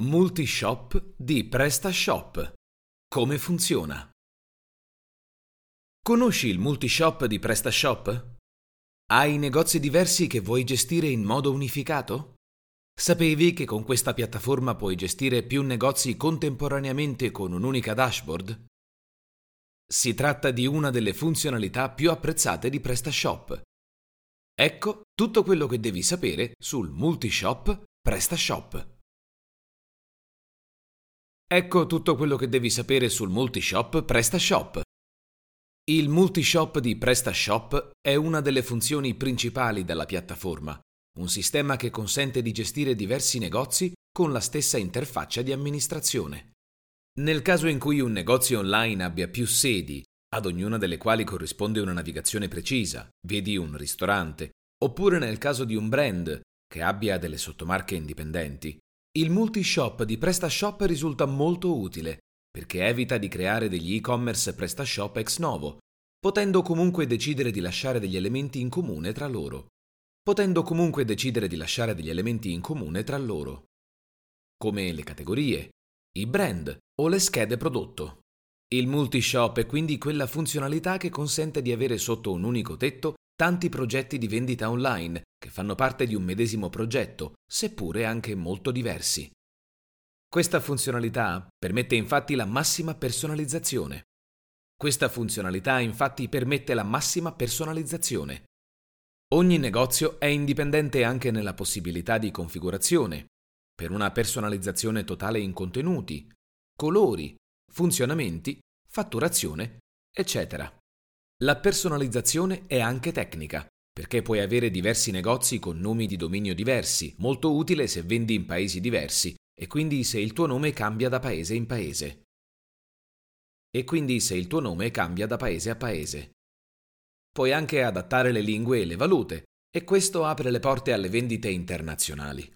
Multishop di PrestaShop. Come funziona? Conosci il multishop di PrestaShop? Hai negozi diversi che vuoi gestire in modo unificato? Sapevi che con questa piattaforma puoi gestire più negozi contemporaneamente con un'unica dashboard? Si tratta di una delle funzionalità più apprezzate di PrestaShop. Ecco tutto quello che devi sapere sul multishop PrestaShop. Ecco tutto quello che devi sapere sul multishop PrestaShop. Il multishop di PrestaShop è una delle funzioni principali della piattaforma, un sistema che consente di gestire diversi negozi con la stessa interfaccia di amministrazione. Nel caso in cui un negozio online abbia più sedi, ad ognuna delle quali corrisponde una navigazione precisa, vedi un ristorante, oppure nel caso di un brand che abbia delle sottomarche indipendenti, il multishop di PrestaShop risulta molto utile perché evita di creare degli e-commerce PrestaShop ex novo, potendo comunque decidere di lasciare degli elementi in comune tra loro. Potendo comunque decidere di lasciare degli elementi in comune tra loro, come le categorie, i brand o le schede prodotto. Il multishop è quindi quella funzionalità che consente di avere sotto un unico tetto tanti progetti di vendita online che fanno parte di un medesimo progetto, seppure anche molto diversi. Questa funzionalità permette infatti la massima personalizzazione. Questa funzionalità infatti permette la massima personalizzazione. Ogni negozio è indipendente anche nella possibilità di configurazione, per una personalizzazione totale in contenuti, colori, funzionamenti, fatturazione, eccetera. La personalizzazione è anche tecnica, perché puoi avere diversi negozi con nomi di dominio diversi, molto utile se vendi in paesi diversi e quindi se il tuo nome cambia da paese in paese. E quindi se il tuo nome cambia da paese a paese. Puoi anche adattare le lingue e le valute, e questo apre le porte alle vendite internazionali.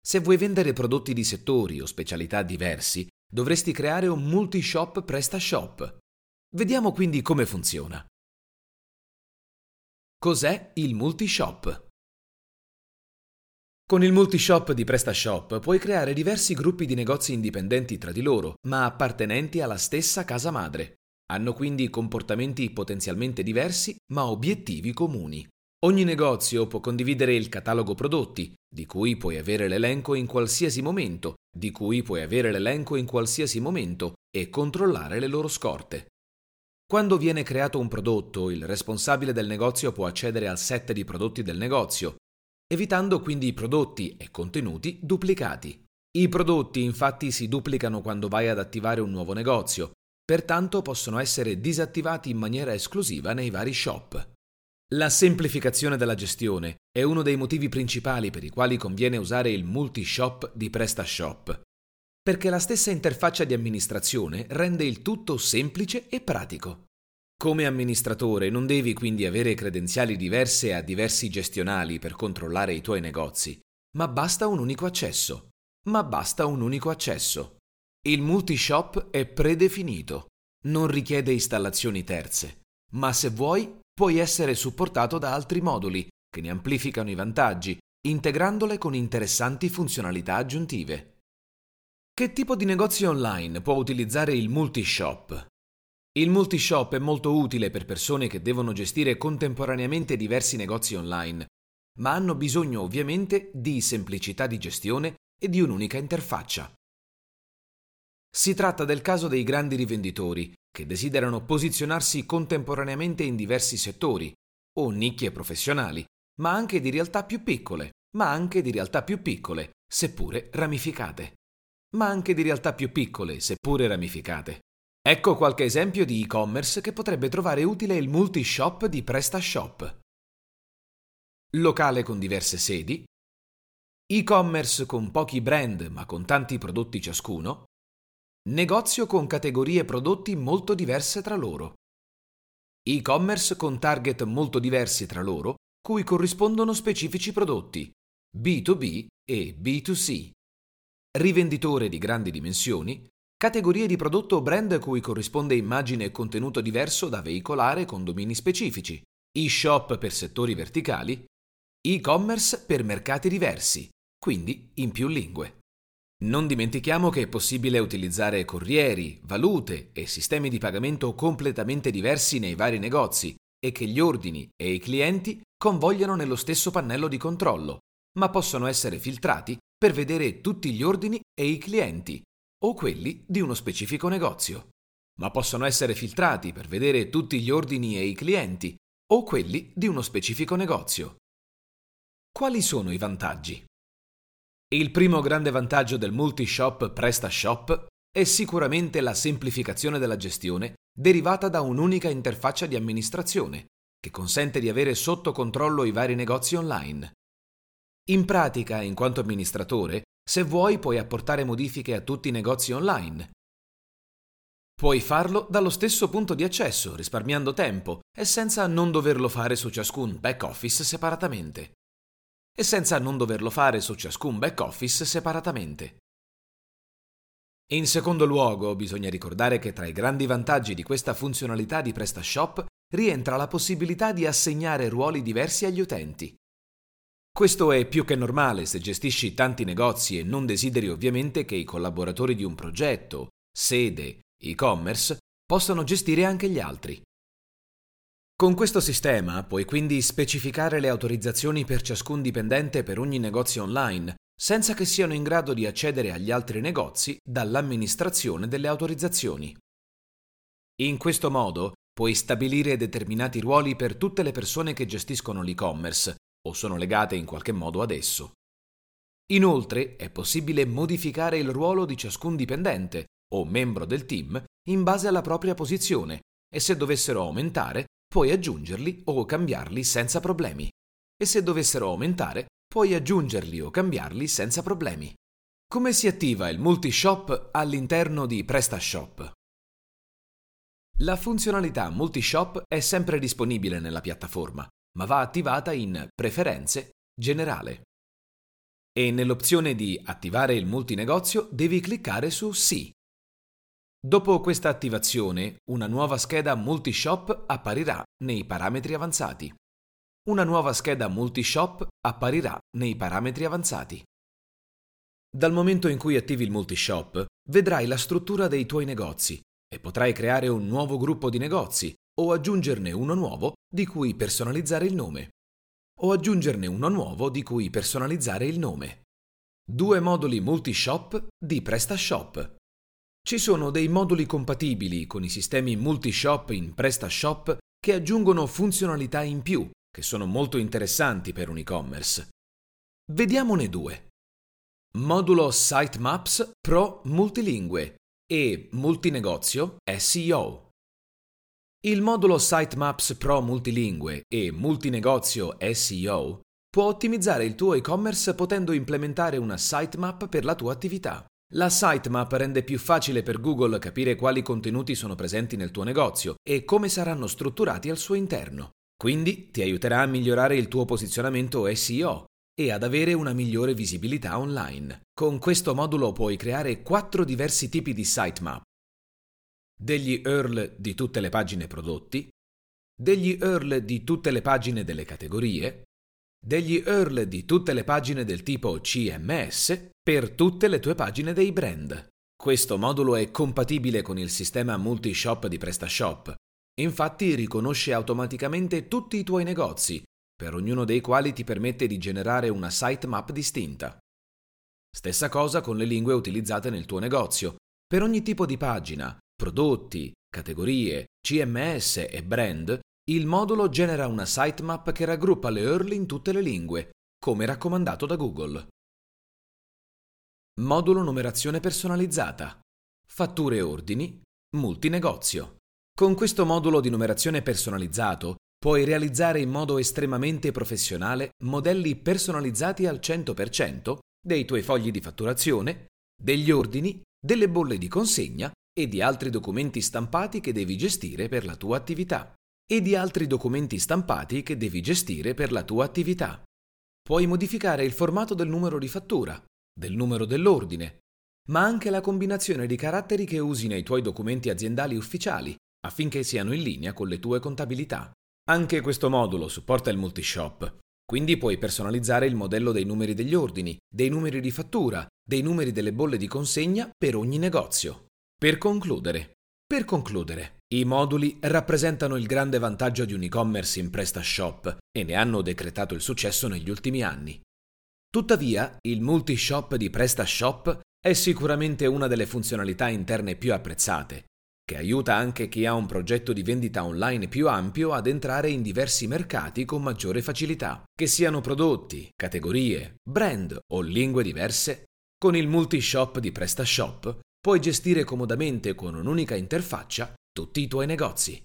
Se vuoi vendere prodotti di settori o specialità diversi, dovresti creare un multi-shop PrestaShop, Vediamo quindi come funziona. Cos'è il multishop? Con il multishop di PrestaShop puoi creare diversi gruppi di negozi indipendenti tra di loro, ma appartenenti alla stessa casa madre. Hanno quindi comportamenti potenzialmente diversi, ma obiettivi comuni. Ogni negozio può condividere il catalogo prodotti, di cui puoi avere l'elenco in qualsiasi momento, di cui puoi avere l'elenco in qualsiasi momento e controllare le loro scorte. Quando viene creato un prodotto, il responsabile del negozio può accedere al set di prodotti del negozio, evitando quindi prodotti e contenuti duplicati. I prodotti infatti si duplicano quando vai ad attivare un nuovo negozio, pertanto possono essere disattivati in maniera esclusiva nei vari shop. La semplificazione della gestione è uno dei motivi principali per i quali conviene usare il multi-shop di PrestaShop perché la stessa interfaccia di amministrazione rende il tutto semplice e pratico. Come amministratore non devi quindi avere credenziali diverse a diversi gestionali per controllare i tuoi negozi, ma basta un unico accesso. Ma basta un unico accesso. Il multishop è predefinito, non richiede installazioni terze, ma se vuoi puoi essere supportato da altri moduli che ne amplificano i vantaggi, integrandole con interessanti funzionalità aggiuntive. Che tipo di negozio online può utilizzare il multishop? Il multishop è molto utile per persone che devono gestire contemporaneamente diversi negozi online, ma hanno bisogno ovviamente di semplicità di gestione e di un'unica interfaccia. Si tratta del caso dei grandi rivenditori che desiderano posizionarsi contemporaneamente in diversi settori o nicchie professionali, ma anche di realtà più piccole, ma anche di realtà più piccole, seppure ramificate ma anche di realtà più piccole, seppure ramificate. Ecco qualche esempio di e-commerce che potrebbe trovare utile il multi-shop di PrestaShop. Locale con diverse sedi, e-commerce con pochi brand ma con tanti prodotti ciascuno, negozio con categorie prodotti molto diverse tra loro, e-commerce con target molto diversi tra loro, cui corrispondono specifici prodotti, B2B e B2C rivenditore di grandi dimensioni, categorie di prodotto o brand cui corrisponde immagine e contenuto diverso da veicolare con domini specifici, e-shop per settori verticali, e-commerce per mercati diversi, quindi in più lingue. Non dimentichiamo che è possibile utilizzare corrieri, valute e sistemi di pagamento completamente diversi nei vari negozi e che gli ordini e i clienti convogliano nello stesso pannello di controllo, ma possono essere filtrati per vedere tutti gli ordini e i clienti o quelli di uno specifico negozio. Ma possono essere filtrati per vedere tutti gli ordini e i clienti o quelli di uno specifico negozio. Quali sono i vantaggi? Il primo grande vantaggio del multi-shop PrestaShop è sicuramente la semplificazione della gestione derivata da un'unica interfaccia di amministrazione che consente di avere sotto controllo i vari negozi online. In pratica, in quanto amministratore, se vuoi puoi apportare modifiche a tutti i negozi online. Puoi farlo dallo stesso punto di accesso, risparmiando tempo e senza non doverlo fare su ciascun back office separatamente. E senza non doverlo fare su ciascun back office separatamente. In secondo luogo, bisogna ricordare che tra i grandi vantaggi di questa funzionalità di PrestaShop rientra la possibilità di assegnare ruoli diversi agli utenti. Questo è più che normale se gestisci tanti negozi e non desideri ovviamente che i collaboratori di un progetto, sede, e-commerce possano gestire anche gli altri. Con questo sistema puoi quindi specificare le autorizzazioni per ciascun dipendente per ogni negozio online, senza che siano in grado di accedere agli altri negozi dall'amministrazione delle autorizzazioni. In questo modo puoi stabilire determinati ruoli per tutte le persone che gestiscono l'e-commerce, o sono legate in qualche modo ad esso. Inoltre è possibile modificare il ruolo di ciascun dipendente o membro del team in base alla propria posizione e se dovessero aumentare puoi aggiungerli o cambiarli senza problemi. E se dovessero aumentare puoi aggiungerli o cambiarli senza problemi. Come si attiva il multi-shop all'interno di PrestaShop? La funzionalità multi-shop è sempre disponibile nella piattaforma ma va attivata in Preferenze Generale. E nell'opzione di Attivare il multinegozio devi cliccare su Sì. Dopo questa attivazione, una nuova scheda Multishop apparirà nei parametri avanzati. Una nuova scheda Multishop apparirà nei parametri avanzati. Dal momento in cui attivi il Multishop, vedrai la struttura dei tuoi negozi e potrai creare un nuovo gruppo di negozi o aggiungerne uno nuovo di cui personalizzare il nome. O aggiungerne uno nuovo di cui personalizzare il nome. Due moduli multi-shop di PrestaShop. Ci sono dei moduli compatibili con i sistemi multi-shop in PrestaShop che aggiungono funzionalità in più, che sono molto interessanti per un e-commerce. Vediamone due. Modulo Sitemaps Pro Multilingue e Multinegozio SEO. Il modulo Sitemaps Pro multilingue e multinegozio SEO può ottimizzare il tuo e-commerce potendo implementare una sitemap per la tua attività. La sitemap rende più facile per Google capire quali contenuti sono presenti nel tuo negozio e come saranno strutturati al suo interno. Quindi ti aiuterà a migliorare il tuo posizionamento SEO e ad avere una migliore visibilità online. Con questo modulo puoi creare quattro diversi tipi di sitemap degli URL di tutte le pagine prodotti, degli URL di tutte le pagine delle categorie, degli URL di tutte le pagine del tipo CMS per tutte le tue pagine dei brand. Questo modulo è compatibile con il sistema multi-shop di PrestaShop. Infatti riconosce automaticamente tutti i tuoi negozi, per ognuno dei quali ti permette di generare una sitemap distinta. Stessa cosa con le lingue utilizzate nel tuo negozio. Per ogni tipo di pagina, prodotti, categorie, CMS e brand, il modulo genera una sitemap che raggruppa le URL in tutte le lingue, come raccomandato da Google. Modulo numerazione personalizzata. Fatture e ordini, multinegozio. Con questo modulo di numerazione personalizzato puoi realizzare in modo estremamente professionale modelli personalizzati al 100% dei tuoi fogli di fatturazione, degli ordini, delle bolle di consegna e di altri documenti stampati che devi gestire per la tua attività. E di altri documenti stampati che devi gestire per la tua attività. Puoi modificare il formato del numero di fattura, del numero dell'ordine, ma anche la combinazione di caratteri che usi nei tuoi documenti aziendali ufficiali affinché siano in linea con le tue contabilità. Anche questo modulo supporta il multishop Quindi puoi personalizzare il modello dei numeri degli ordini, dei numeri di fattura, dei numeri delle bolle di consegna per ogni negozio. Per concludere, per concludere, i moduli rappresentano il grande vantaggio di un e-commerce in PrestaShop e ne hanno decretato il successo negli ultimi anni. Tuttavia, il multi-shop di PrestaShop è sicuramente una delle funzionalità interne più apprezzate, che aiuta anche chi ha un progetto di vendita online più ampio ad entrare in diversi mercati con maggiore facilità, che siano prodotti, categorie, brand o lingue diverse. Con il multi-shop di PrestaShop puoi gestire comodamente con un'unica interfaccia tutti i tuoi negozi.